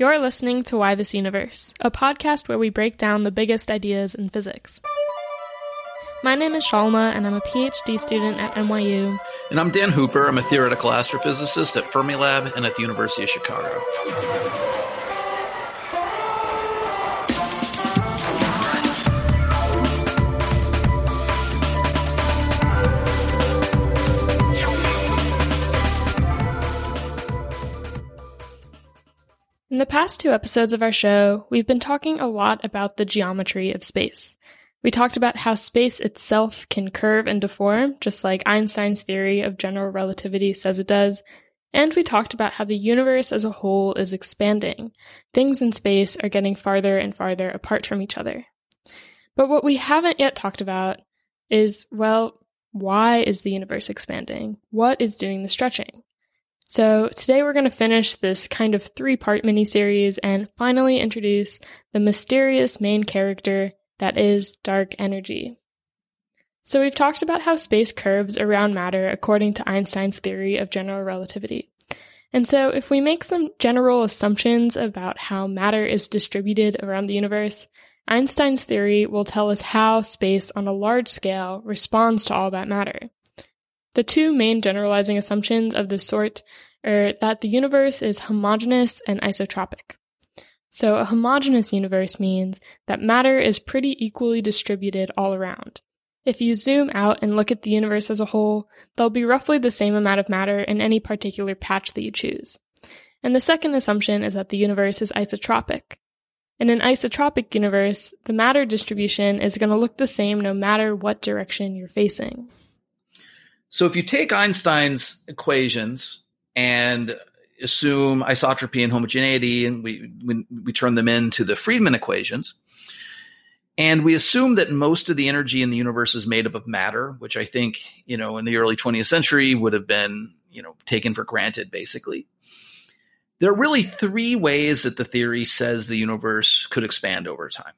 You're listening to Why This Universe, a podcast where we break down the biggest ideas in physics. My name is Shalma, and I'm a PhD student at NYU. And I'm Dan Hooper. I'm a theoretical astrophysicist at Fermilab and at the University of Chicago. The past two episodes of our show, we've been talking a lot about the geometry of space. We talked about how space itself can curve and deform, just like Einstein's theory of general relativity says it does. And we talked about how the universe as a whole is expanding. Things in space are getting farther and farther apart from each other. But what we haven't yet talked about is, well, why is the universe expanding? What is doing the stretching? So today we're going to finish this kind of three part miniseries and finally introduce the mysterious main character that is dark energy. So we've talked about how space curves around matter according to Einstein's theory of general relativity. And so if we make some general assumptions about how matter is distributed around the universe, Einstein's theory will tell us how space on a large scale responds to all that matter. The two main generalizing assumptions of this sort are that the universe is homogeneous and isotropic. So a homogeneous universe means that matter is pretty equally distributed all around. If you zoom out and look at the universe as a whole, there'll be roughly the same amount of matter in any particular patch that you choose. And the second assumption is that the universe is isotropic. In an isotropic universe, the matter distribution is going to look the same no matter what direction you're facing. So if you take Einstein's equations and assume isotropy and homogeneity, and we, we, we turn them into the Friedmann equations, and we assume that most of the energy in the universe is made up of matter, which I think, you know, in the early 20th century would have been, you know, taken for granted, basically. There are really three ways that the theory says the universe could expand over time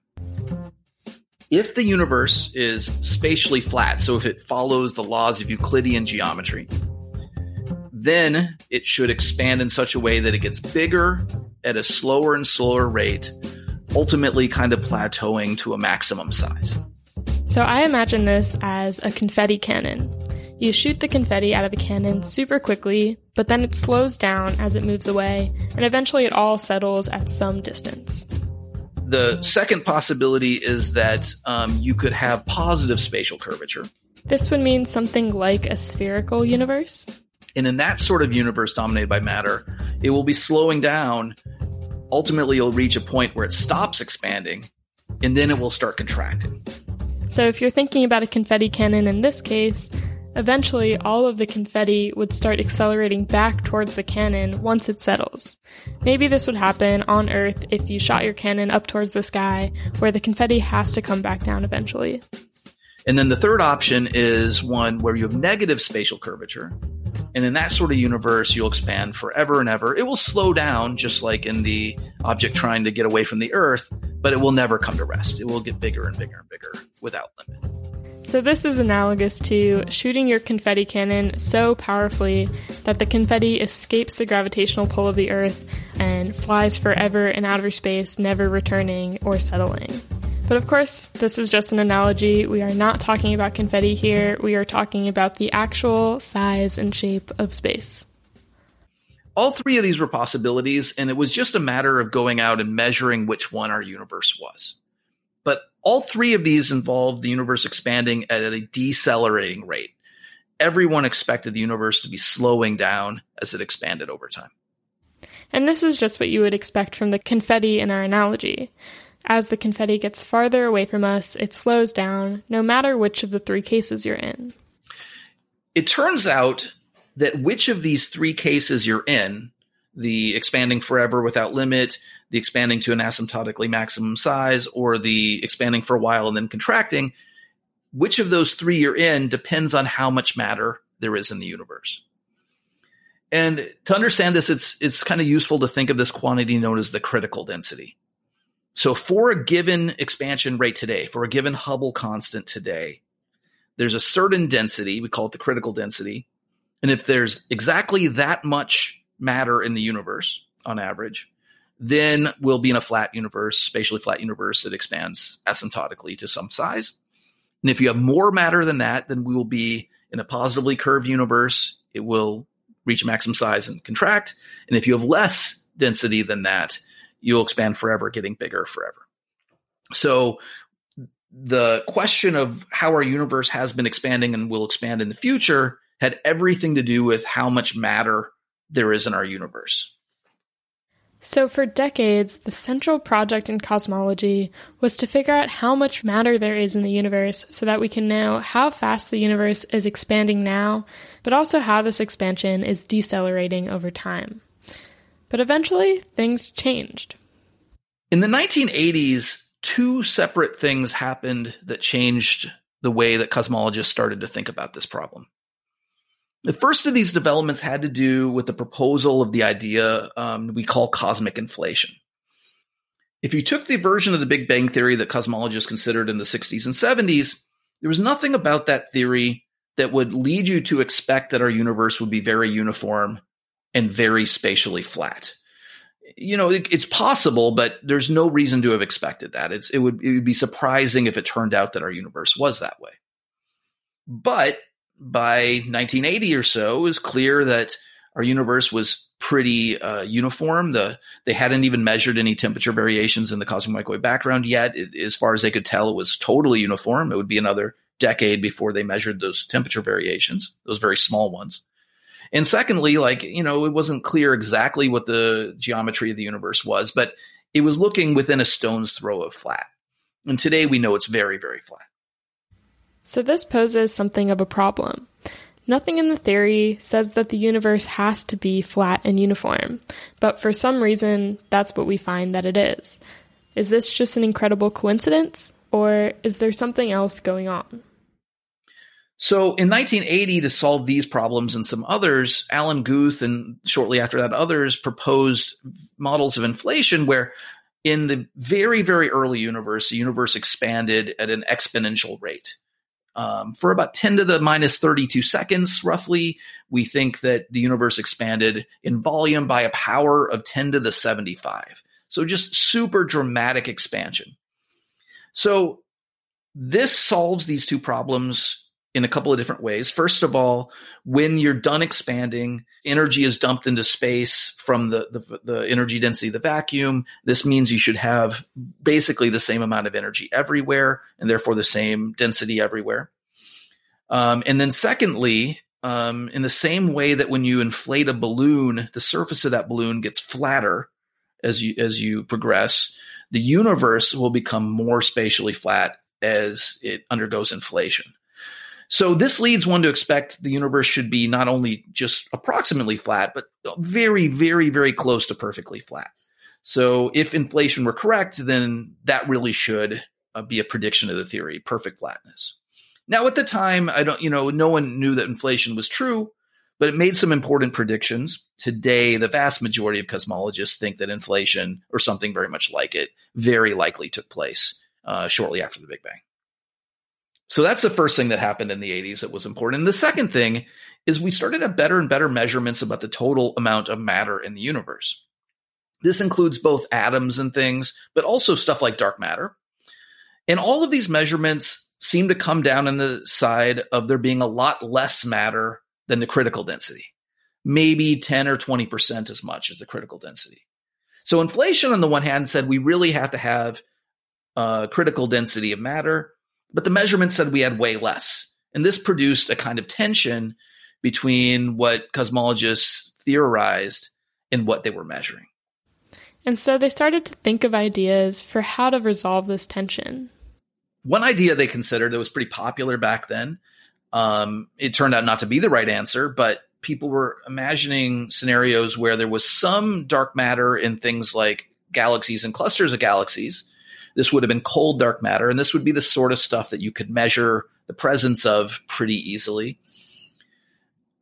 if the universe is spatially flat, so if it follows the laws of Euclidean geometry, then it should expand in such a way that it gets bigger at a slower and slower rate, ultimately kind of plateauing to a maximum size. So I imagine this as a confetti cannon. You shoot the confetti out of the cannon super quickly, but then it slows down as it moves away, and eventually it all settles at some distance. The second possibility is that um, you could have positive spatial curvature. This would mean something like a spherical universe. And in that sort of universe dominated by matter, it will be slowing down. Ultimately, you'll reach a point where it stops expanding, and then it will start contracting. So, if you're thinking about a confetti cannon in this case, Eventually, all of the confetti would start accelerating back towards the cannon once it settles. Maybe this would happen on Earth if you shot your cannon up towards the sky, where the confetti has to come back down eventually. And then the third option is one where you have negative spatial curvature. And in that sort of universe, you'll expand forever and ever. It will slow down, just like in the object trying to get away from the Earth, but it will never come to rest. It will get bigger and bigger and bigger without limit. So, this is analogous to shooting your confetti cannon so powerfully that the confetti escapes the gravitational pull of the Earth and flies forever in outer space, never returning or settling. But of course, this is just an analogy. We are not talking about confetti here. We are talking about the actual size and shape of space. All three of these were possibilities, and it was just a matter of going out and measuring which one our universe was. All three of these involved the universe expanding at a decelerating rate. Everyone expected the universe to be slowing down as it expanded over time. And this is just what you would expect from the confetti in our analogy. As the confetti gets farther away from us, it slows down, no matter which of the three cases you're in. It turns out that which of these three cases you're in, the expanding forever without limit, the expanding to an asymptotically maximum size or the expanding for a while and then contracting, which of those three you're in depends on how much matter there is in the universe. And to understand this, it's it's kind of useful to think of this quantity known as the critical density. So for a given expansion rate today, for a given Hubble constant today, there's a certain density, we call it the critical density. And if there's exactly that much matter in the universe on average, then we'll be in a flat universe, spatially flat universe that expands asymptotically to some size. And if you have more matter than that, then we will be in a positively curved universe. It will reach maximum size and contract. And if you have less density than that, you'll expand forever, getting bigger forever. So the question of how our universe has been expanding and will expand in the future had everything to do with how much matter there is in our universe. So, for decades, the central project in cosmology was to figure out how much matter there is in the universe so that we can know how fast the universe is expanding now, but also how this expansion is decelerating over time. But eventually, things changed. In the 1980s, two separate things happened that changed the way that cosmologists started to think about this problem. The first of these developments had to do with the proposal of the idea um, we call cosmic inflation. If you took the version of the Big Bang Theory that cosmologists considered in the 60s and 70s, there was nothing about that theory that would lead you to expect that our universe would be very uniform and very spatially flat. You know, it, it's possible, but there's no reason to have expected that. It's, it would it would be surprising if it turned out that our universe was that way. But by 1980 or so, it was clear that our universe was pretty uh, uniform. The they hadn't even measured any temperature variations in the cosmic microwave background yet. It, as far as they could tell, it was totally uniform. It would be another decade before they measured those temperature variations, those very small ones. And secondly, like you know, it wasn't clear exactly what the geometry of the universe was, but it was looking within a stone's throw of flat. And today we know it's very, very flat. So this poses something of a problem. Nothing in the theory says that the universe has to be flat and uniform, but for some reason, that's what we find that it is. Is this just an incredible coincidence, or is there something else going on? So in 1980, to solve these problems and some others, Alan Guth and shortly after that others proposed models of inflation where in the very, very early universe, the universe expanded at an exponential rate um, for about 10 to the minus 32 seconds, roughly, we think that the universe expanded in volume by a power of 10 to the 75. So just super dramatic expansion. So this solves these two problems in a couple of different ways. First of all, when you're done expanding, energy is dumped into space from the, the, the, energy density of the vacuum. This means you should have basically the same amount of energy everywhere and therefore the same density everywhere. Um, and then secondly, um, in the same way that when you inflate a balloon, the surface of that balloon gets flatter as you as you progress. The universe will become more spatially flat as it undergoes inflation. So this leads one to expect the universe should be not only just approximately flat, but very, very, very close to perfectly flat. So if inflation were correct, then that really should uh, be a prediction of the theory, perfect flatness. Now, at the time, I don't, you know, no one knew that inflation was true, but it made some important predictions. Today, the vast majority of cosmologists think that inflation or something very much like it very likely took place uh, shortly after the Big Bang. So that's the first thing that happened in the 80s that was important. And the second thing is we started to have better and better measurements about the total amount of matter in the universe. This includes both atoms and things, but also stuff like dark matter. And all of these measurements seem to come down on the side of there being a lot less matter than the critical density, maybe 10 or 20% as much as the critical density. So inflation on the one hand said we really have to have a critical density of matter but the measurement said we had way less. And this produced a kind of tension between what cosmologists theorized and what they were measuring. And so they started to think of ideas for how to resolve this tension. One idea they considered that was pretty popular back then, um, it turned out not to be the right answer, but people were imagining scenarios where there was some dark matter in things like galaxies and clusters of galaxies, this would have been cold dark matter, and this would be the sort of stuff that you could measure the presence of pretty easily.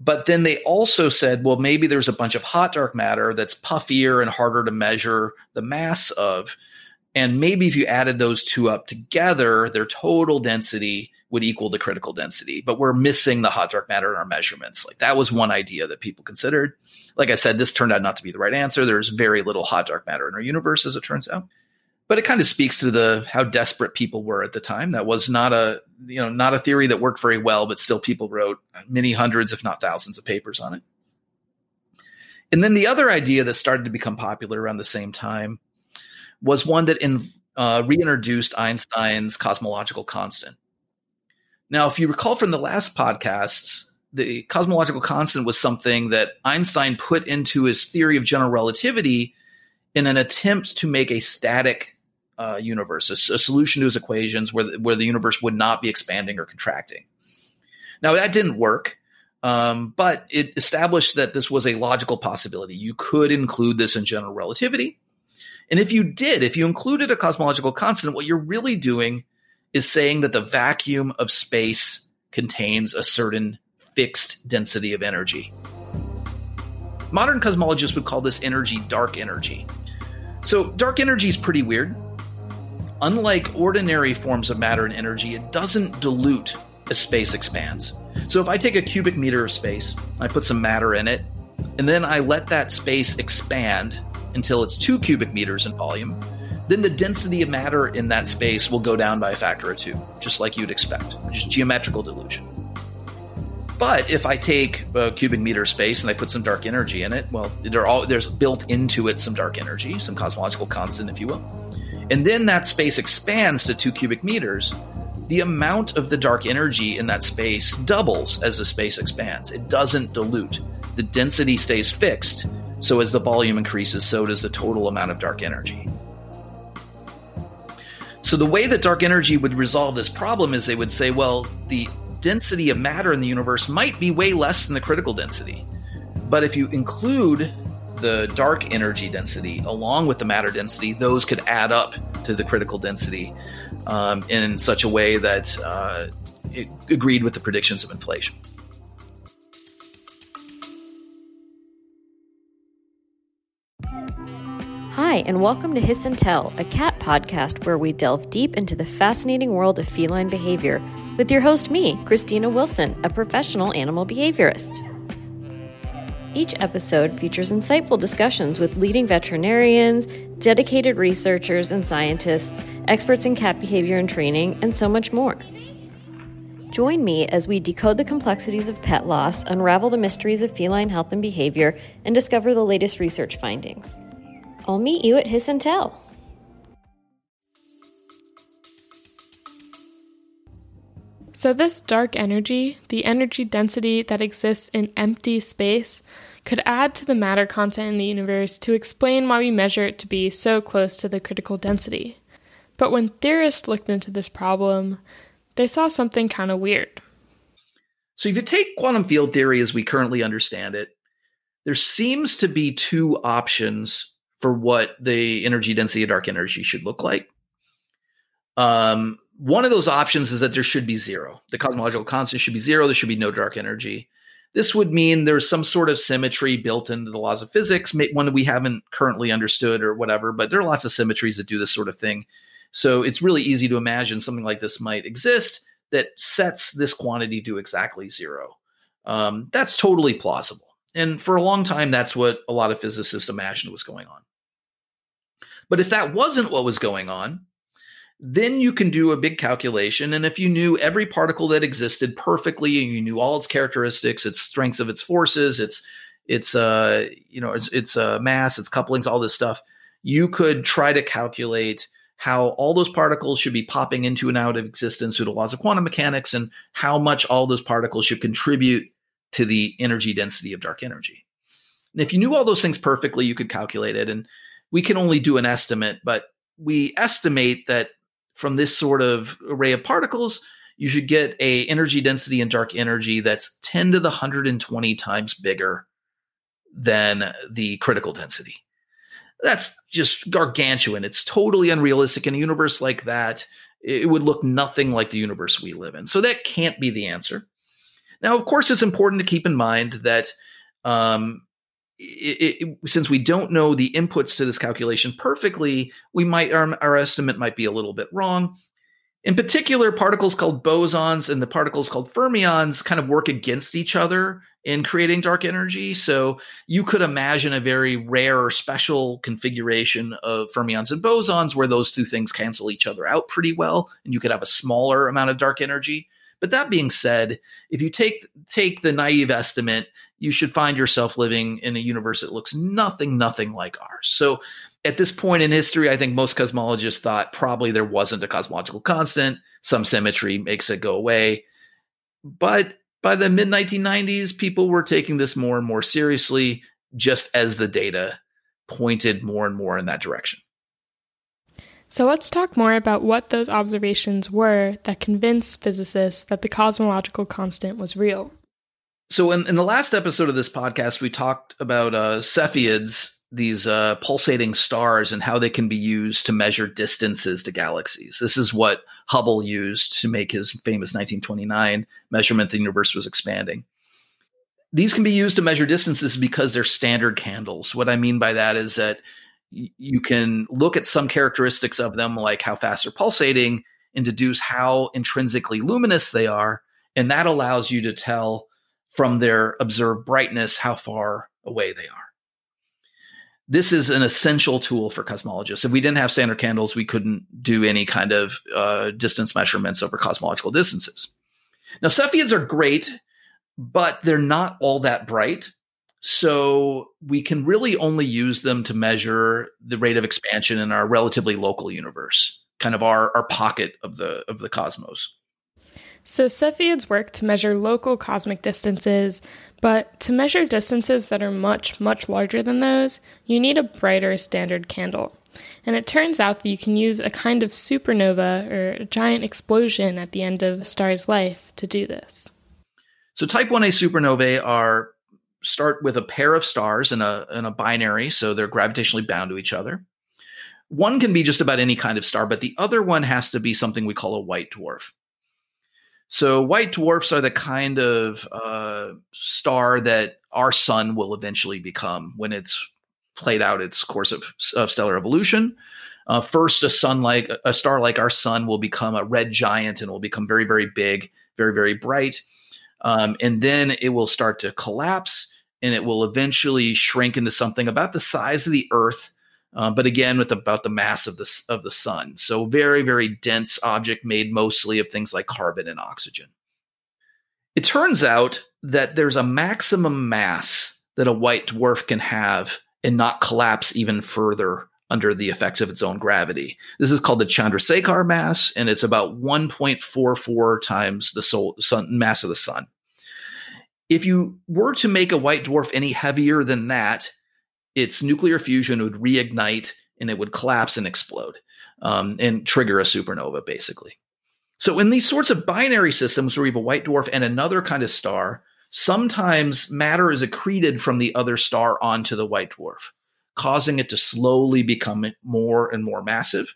But then they also said, well, maybe there's a bunch of hot dark matter that's puffier and harder to measure the mass of. And maybe if you added those two up together, their total density would equal the critical density. But we're missing the hot dark matter in our measurements. Like that was one idea that people considered. Like I said, this turned out not to be the right answer. There's very little hot dark matter in our universe, as it turns out. But it kind of speaks to the how desperate people were at the time. That was not a you know not a theory that worked very well, but still people wrote many hundreds, if not thousands, of papers on it. And then the other idea that started to become popular around the same time was one that in, uh, reintroduced Einstein's cosmological constant. Now, if you recall from the last podcasts, the cosmological constant was something that Einstein put into his theory of general relativity in an attempt to make a static uh, universe, a, a, solution to his equations where the, where the universe would not be expanding or contracting. Now, that didn't work. Um, but it established that this was a logical possibility. You could include this in general relativity. And if you did, if you included a cosmological constant, what you're really doing is saying that the vacuum of space contains a certain fixed density of energy. Modern cosmologists would call this energy dark energy. So, dark energy is pretty weird. Unlike ordinary forms of matter and energy, it doesn't dilute as space expands. So if I take a cubic meter of space, I put some matter in it, and then I let that space expand until it's two cubic meters in volume, then the density of matter in that space will go down by a factor of two, just like you'd expect, is geometrical dilution. But if I take a cubic meter of space and I put some dark energy in it, well, all, there's built into it some dark energy, some cosmological constant, if you will. And then that space expands to two cubic meters the amount of the dark energy in that space doubles as the space expands. It doesn't dilute. The density stays fixed. So as the volume increases, so does the total amount of dark energy. So the way that dark energy would resolve this problem is they would say, well, the density of matter in the universe might be way less than the critical density. But if you include the dark energy density along with the matter density, those could add up to the critical density um, in such a way that uh, it agreed with the predictions of inflation. Hi, and welcome to Hiss and Tell, a cat podcast where we delve deep into the fascinating world of feline behavior with your host, me, Christina Wilson, a professional animal behaviorist. Each episode features insightful discussions with leading veterinarians, dedicated researchers and scientists, experts in cat behavior and training, and so much more. Join me as we decode the complexities of pet loss, unravel the mysteries of feline health and behavior, and discover the latest research findings. I'll meet you at Hiss and Tell. So, this dark energy, the energy density that exists in empty space, could add to the matter content in the universe to explain why we measure it to be so close to the critical density. But when theorists looked into this problem, they saw something kind of weird. So, if you take quantum field theory as we currently understand it, there seems to be two options for what the energy density of dark energy should look like. Um, one of those options is that there should be zero. The cosmological constant should be zero. There should be no dark energy. This would mean there's some sort of symmetry built into the laws of physics, one that we haven't currently understood or whatever, but there are lots of symmetries that do this sort of thing. So it's really easy to imagine something like this might exist that sets this quantity to exactly zero. Um, that's totally plausible. And for a long time, that's what a lot of physicists imagined was going on. But if that wasn't what was going on, then you can do a big calculation. And if you knew every particle that existed perfectly and you knew all its characteristics, its strengths of its forces, its its uh you know its its uh, mass, its couplings, all this stuff, you could try to calculate how all those particles should be popping into and out of existence through the laws of quantum mechanics and how much all those particles should contribute to the energy density of dark energy. And if you knew all those things perfectly, you could calculate it. And we can only do an estimate, but we estimate that from this sort of array of particles, you should get a energy density and dark energy that's 10 to the 120 times bigger than the critical density. That's just gargantuan. It's totally unrealistic. In a universe like that, it would look nothing like the universe we live in. So that can't be the answer. Now, of course, it's important to keep in mind that um, it, since we don't know the inputs to this calculation perfectly, we might our, our estimate might be a little bit wrong. In particular, particles called bosons and the particles called fermions kind of work against each other in creating dark energy. So you could imagine a very rare or special configuration of fermions and bosons where those two things cancel each other out pretty well, and you could have a smaller amount of dark energy. But that being said, if you take take the naive estimate, you should find yourself living in a universe that looks nothing, nothing like ours. So at this point in history, I think most cosmologists thought probably there wasn't a cosmological constant. Some symmetry makes it go away. But by the mid 1990s, people were taking this more and more seriously, just as the data pointed more and more in that direction. So let's talk more about what those observations were that convinced physicists that the cosmological constant was real. So, in, in the last episode of this podcast, we talked about uh, Cepheids, these uh, pulsating stars, and how they can be used to measure distances to galaxies. This is what Hubble used to make his famous 1929 measurement the universe was expanding. These can be used to measure distances because they're standard candles. What I mean by that is that you can look at some characteristics of them, like how fast they're pulsating, and deduce how intrinsically luminous they are. And that allows you to tell from their observed brightness how far away they are. This is an essential tool for cosmologists. If we didn't have standard candles, we couldn't do any kind of uh, distance measurements over cosmological distances. Now, Cepheids are great, but they're not all that bright. So we can really only use them to measure the rate of expansion in our relatively local universe, kind of our, our pocket of the of the cosmos. So Cepheids work to measure local cosmic distances, but to measure distances that are much, much larger than those, you need a brighter standard candle. And it turns out that you can use a kind of supernova or a giant explosion at the end of a star's life to do this. So type 1a supernovae are start with a pair of stars in a in a binary, so they're gravitationally bound to each other. One can be just about any kind of star, but the other one has to be something we call a white dwarf. So white dwarfs are the kind of uh, star that our sun will eventually become when it's played out its course of, of stellar evolution. Uh, first, a sun like a star like our sun will become a red giant and will become very, very big, very, very bright. Um, and then it will start to collapse and it will eventually shrink into something about the size of the Earth, uh, but again with about the mass of the of the sun. So very very dense object made mostly of things like carbon and oxygen. It turns out that there's a maximum mass that a white dwarf can have and not collapse even further under the effects of its own gravity. This is called the Chandrasekhar mass, and it's about 1.44 times the sol- sun, mass of the sun. If you were to make a white dwarf any heavier than that, its nuclear fusion would reignite and it would collapse and explode um, and trigger a supernova, basically. So, in these sorts of binary systems where you have a white dwarf and another kind of star, sometimes matter is accreted from the other star onto the white dwarf causing it to slowly become more and more massive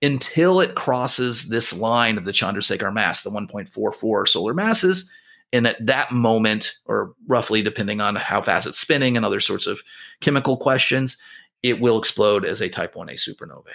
until it crosses this line of the Chandrasekhar mass, the 1.44 solar masses. And at that moment, or roughly depending on how fast it's spinning and other sorts of chemical questions, it will explode as a type 1a supernovae.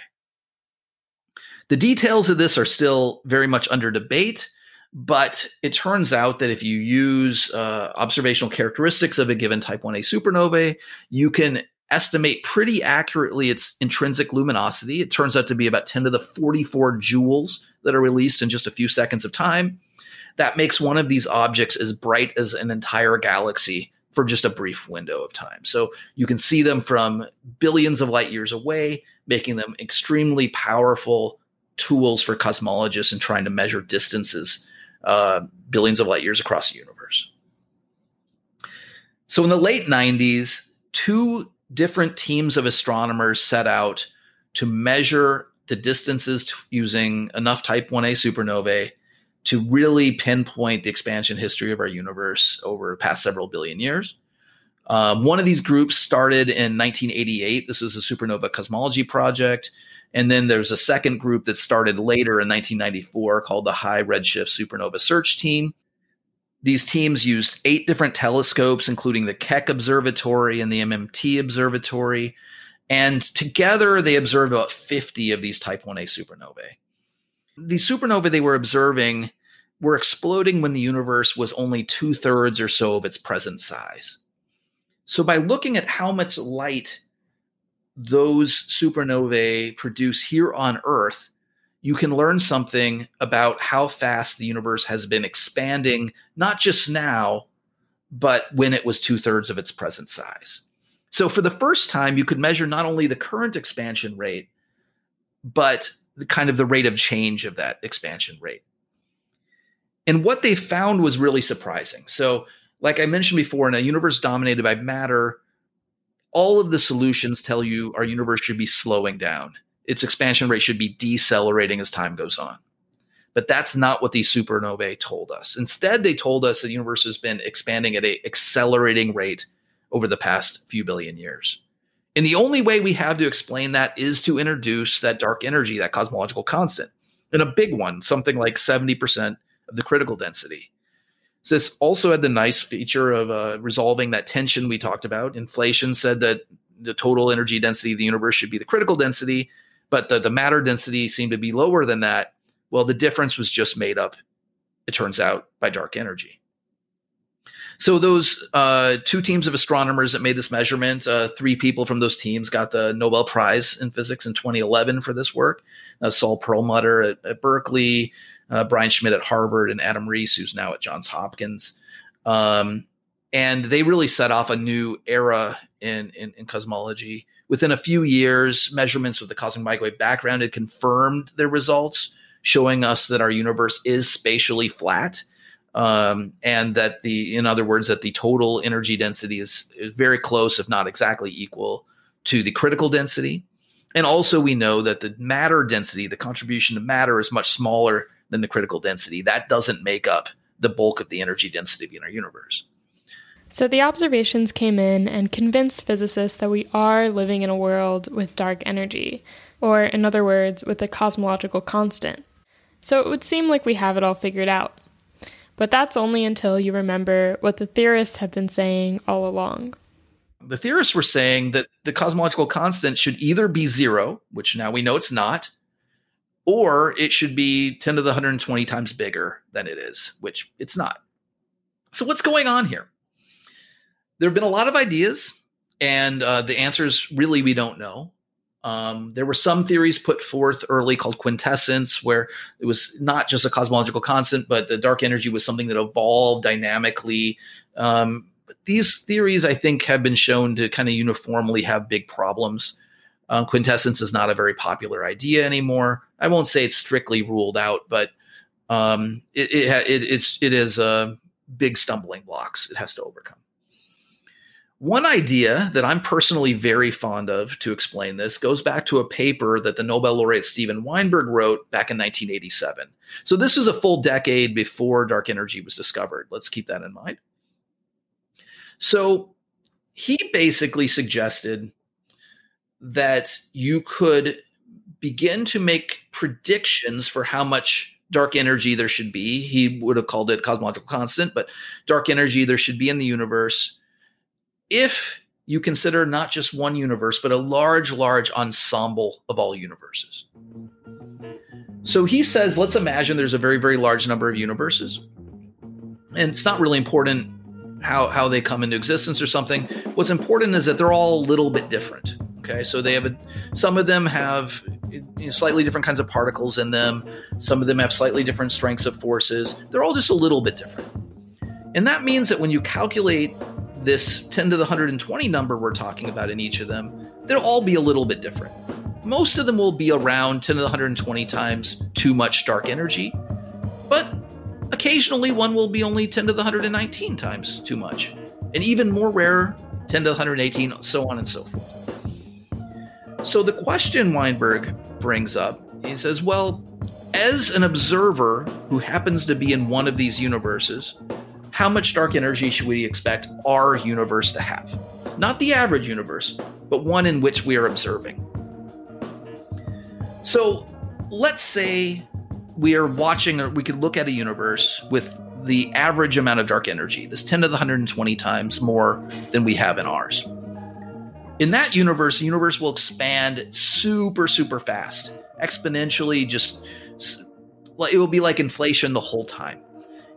The details of this are still very much under debate, but it turns out that if you use uh, observational characteristics of a given type 1a supernovae, you can estimate pretty accurately its intrinsic luminosity. It turns out to be about 10 to the 44 joules that are released in just a few seconds of time. That makes one of these objects as bright as an entire galaxy for just a brief window of time. So you can see them from billions of light years away, making them extremely powerful tools for cosmologists in trying to measure distances uh, billions of light years across the universe. So in the late 90s, two different teams of astronomers set out to measure the distances using enough type 1a supernovae to really pinpoint the expansion history of our universe over the past several billion years. Um, one of these groups started in 1988. This was a supernova cosmology project. And then there's a second group that started later in 1994 called the High Redshift Supernova Search Team. These teams used eight different telescopes, including the Keck Observatory and the MMT Observatory. And together they observed about 50 of these type 1a supernovae. These supernovae they were observing were exploding when the universe was only two thirds or so of its present size. So, by looking at how much light those supernovae produce here on Earth, you can learn something about how fast the universe has been expanding, not just now, but when it was two thirds of its present size. So, for the first time, you could measure not only the current expansion rate, but the kind of the rate of change of that expansion rate. And what they found was really surprising. So, like I mentioned before, in a universe dominated by matter, all of the solutions tell you our universe should be slowing down. Its expansion rate should be decelerating as time goes on. But that's not what these supernovae told us. Instead, they told us the universe has been expanding at an accelerating rate over the past few billion years. And the only way we have to explain that is to introduce that dark energy, that cosmological constant, and a big one, something like 70% of the critical density. So this also had the nice feature of uh, resolving that tension we talked about. Inflation said that the total energy density of the universe should be the critical density, but the, the matter density seemed to be lower than that. Well, the difference was just made up, it turns out, by dark energy. So those uh, two teams of astronomers that made this measurement, uh, three people from those teams got the Nobel Prize in Physics in 2011 for this work. Uh, Saul Perlmutter at, at Berkeley, uh, Brian Schmidt at Harvard, and Adam Riess, who's now at Johns Hopkins. Um, and they really set off a new era in, in, in, cosmology. Within a few years, measurements with the cosmic microwave background had confirmed their results, showing us that our universe is spatially flat. Um, and that the, in other words, that the total energy density is, is very close, if not exactly equal, to the critical density. And also, we know that the matter density, the contribution of matter, is much smaller than the critical density. That doesn't make up the bulk of the energy density in our universe. So the observations came in and convinced physicists that we are living in a world with dark energy, or in other words, with a cosmological constant. So it would seem like we have it all figured out. But that's only until you remember what the theorists have been saying all along. The theorists were saying that the cosmological constant should either be zero, which now we know it's not, or it should be 10 to the 120 times bigger than it is, which it's not. So, what's going on here? There have been a lot of ideas, and uh, the answers really we don't know. Um, there were some theories put forth early called quintessence, where it was not just a cosmological constant, but the dark energy was something that evolved dynamically. Um, these theories, I think, have been shown to kind of uniformly have big problems. Um, quintessence is not a very popular idea anymore. I won't say it's strictly ruled out, but um, it, it, it, it's it is uh, big stumbling blocks it has to overcome. One idea that I'm personally very fond of to explain this goes back to a paper that the Nobel laureate Steven Weinberg wrote back in 1987. So this was a full decade before dark energy was discovered. Let's keep that in mind. So he basically suggested that you could begin to make predictions for how much dark energy there should be. He would have called it cosmological constant, but dark energy there should be in the universe if you consider not just one universe, but a large, large ensemble of all universes. So he says, let's imagine there's a very, very large number of universes. And it's not really important how, how they come into existence or something. What's important is that they're all a little bit different. Okay, so they have a, some of them have you know, slightly different kinds of particles in them. Some of them have slightly different strengths of forces. They're all just a little bit different. And that means that when you calculate this 10 to the 120 number we're talking about in each of them, they'll all be a little bit different. Most of them will be around 10 to the 120 times too much dark energy, but occasionally one will be only 10 to the 119 times too much. And even more rare, 10 to the 118, so on and so forth. So the question Weinberg brings up, he says, well, as an observer who happens to be in one of these universes, how much dark energy should we expect our universe to have? Not the average universe, but one in which we are observing. So let's say we are watching, or we could look at a universe with the average amount of dark energy, this 10 to the 120 times more than we have in ours. In that universe, the universe will expand super, super fast, exponentially, just it will be like inflation the whole time.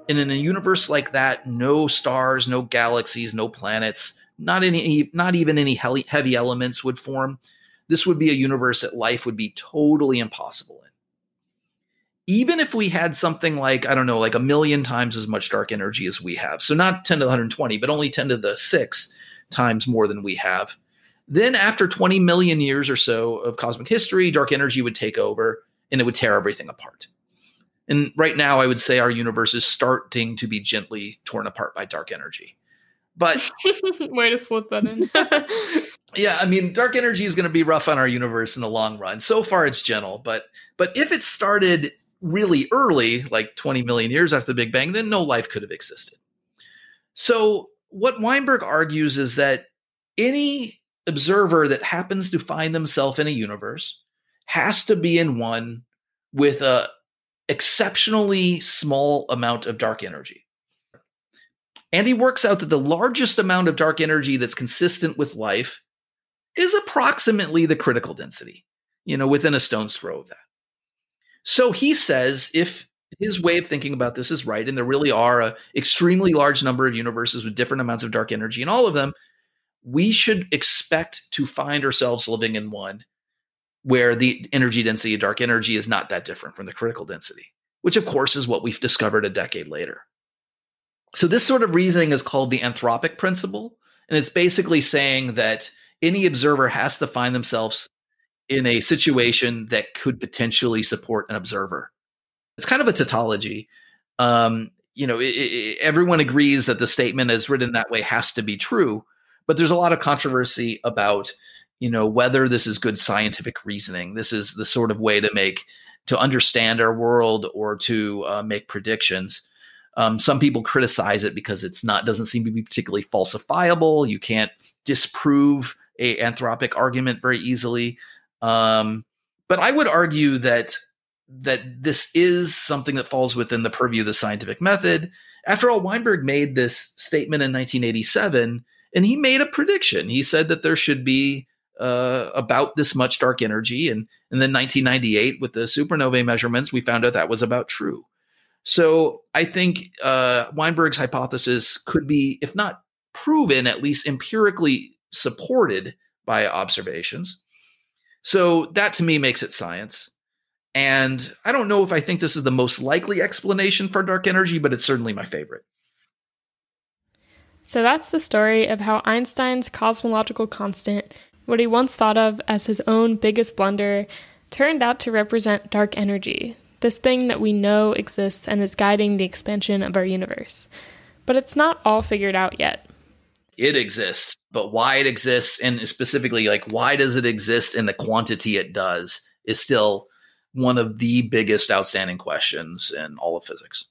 And in a universe like that, no stars, no galaxies, no planets, not any, not even any heavy elements would form. This would be a universe that life would be totally impossible in. Even if we had something like, I don't know, like a million times as much dark energy as we have. So not 10 to the 120, but only 10 to the 6 times more than we have. Then, after 20 million years or so of cosmic history, dark energy would take over and it would tear everything apart. And right now, I would say our universe is starting to be gently torn apart by dark energy. But way to slip that in. yeah, I mean, dark energy is going to be rough on our universe in the long run. So far, it's gentle, but but if it started really early, like 20 million years after the Big Bang, then no life could have existed. So what Weinberg argues is that any observer that happens to find themselves in a universe has to be in one with a exceptionally small amount of dark energy. And he works out that the largest amount of dark energy that's consistent with life is approximately the critical density, you know, within a stone's throw of that. So he says if his way of thinking about this is right, and there really are a extremely large number of universes with different amounts of dark energy in all of them, we should expect to find ourselves living in one where the energy density of dark energy is not that different from the critical density, which of course is what we've discovered a decade later. So this sort of reasoning is called the anthropic principle. And it's basically saying that any observer has to find themselves in a situation that could potentially support an observer. It's kind of a tautology. Um, you know, it, it, everyone agrees that the statement as written that way has to be true, but there's a lot of controversy about you know whether this is good scientific reasoning. This is the sort of way to make to understand our world or to uh, make predictions. Um, some people criticize it because it's not doesn't seem to be particularly falsifiable. You can't disprove a anthropic argument very easily. Um, but i would argue that that this is something that falls within the purview of the scientific method. After all weinberg made this statement in 1987 and he made a prediction. He said that there should be uh, about this much dark energy, and and then 1998 with the supernovae measurements, we found out that was about true. So I think uh, Weinberg's hypothesis could be, if not proven, at least empirically supported by observations. So that to me makes it science. And I don't know if I think this is the most likely explanation for dark energy, but it's certainly my favorite. So that's the story of how Einstein's cosmological constant, what he once thought of as his own biggest blunder, turned out to represent dark energy, this thing that we know exists and is guiding the expansion of our universe. But it's not all figured out yet. It exists, but why it exists, and specifically, like, why does it exist in the quantity it does, is still one of the biggest outstanding questions in all of physics.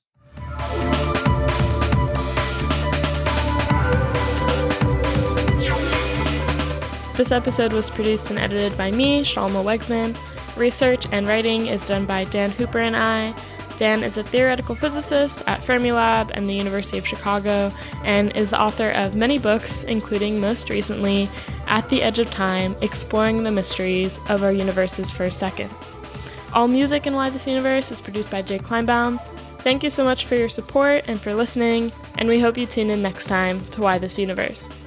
This episode was produced and edited by me, Shalma Wegsman. Research and writing is done by Dan Hooper and I. Dan is a theoretical physicist at Fermilab and the University of Chicago and is the author of many books, including most recently At the Edge of Time Exploring the Mysteries of Our Universe's First Seconds. All music in Why This Universe is produced by Jay Kleinbaum. Thank you so much for your support and for listening, and we hope you tune in next time to Why This Universe.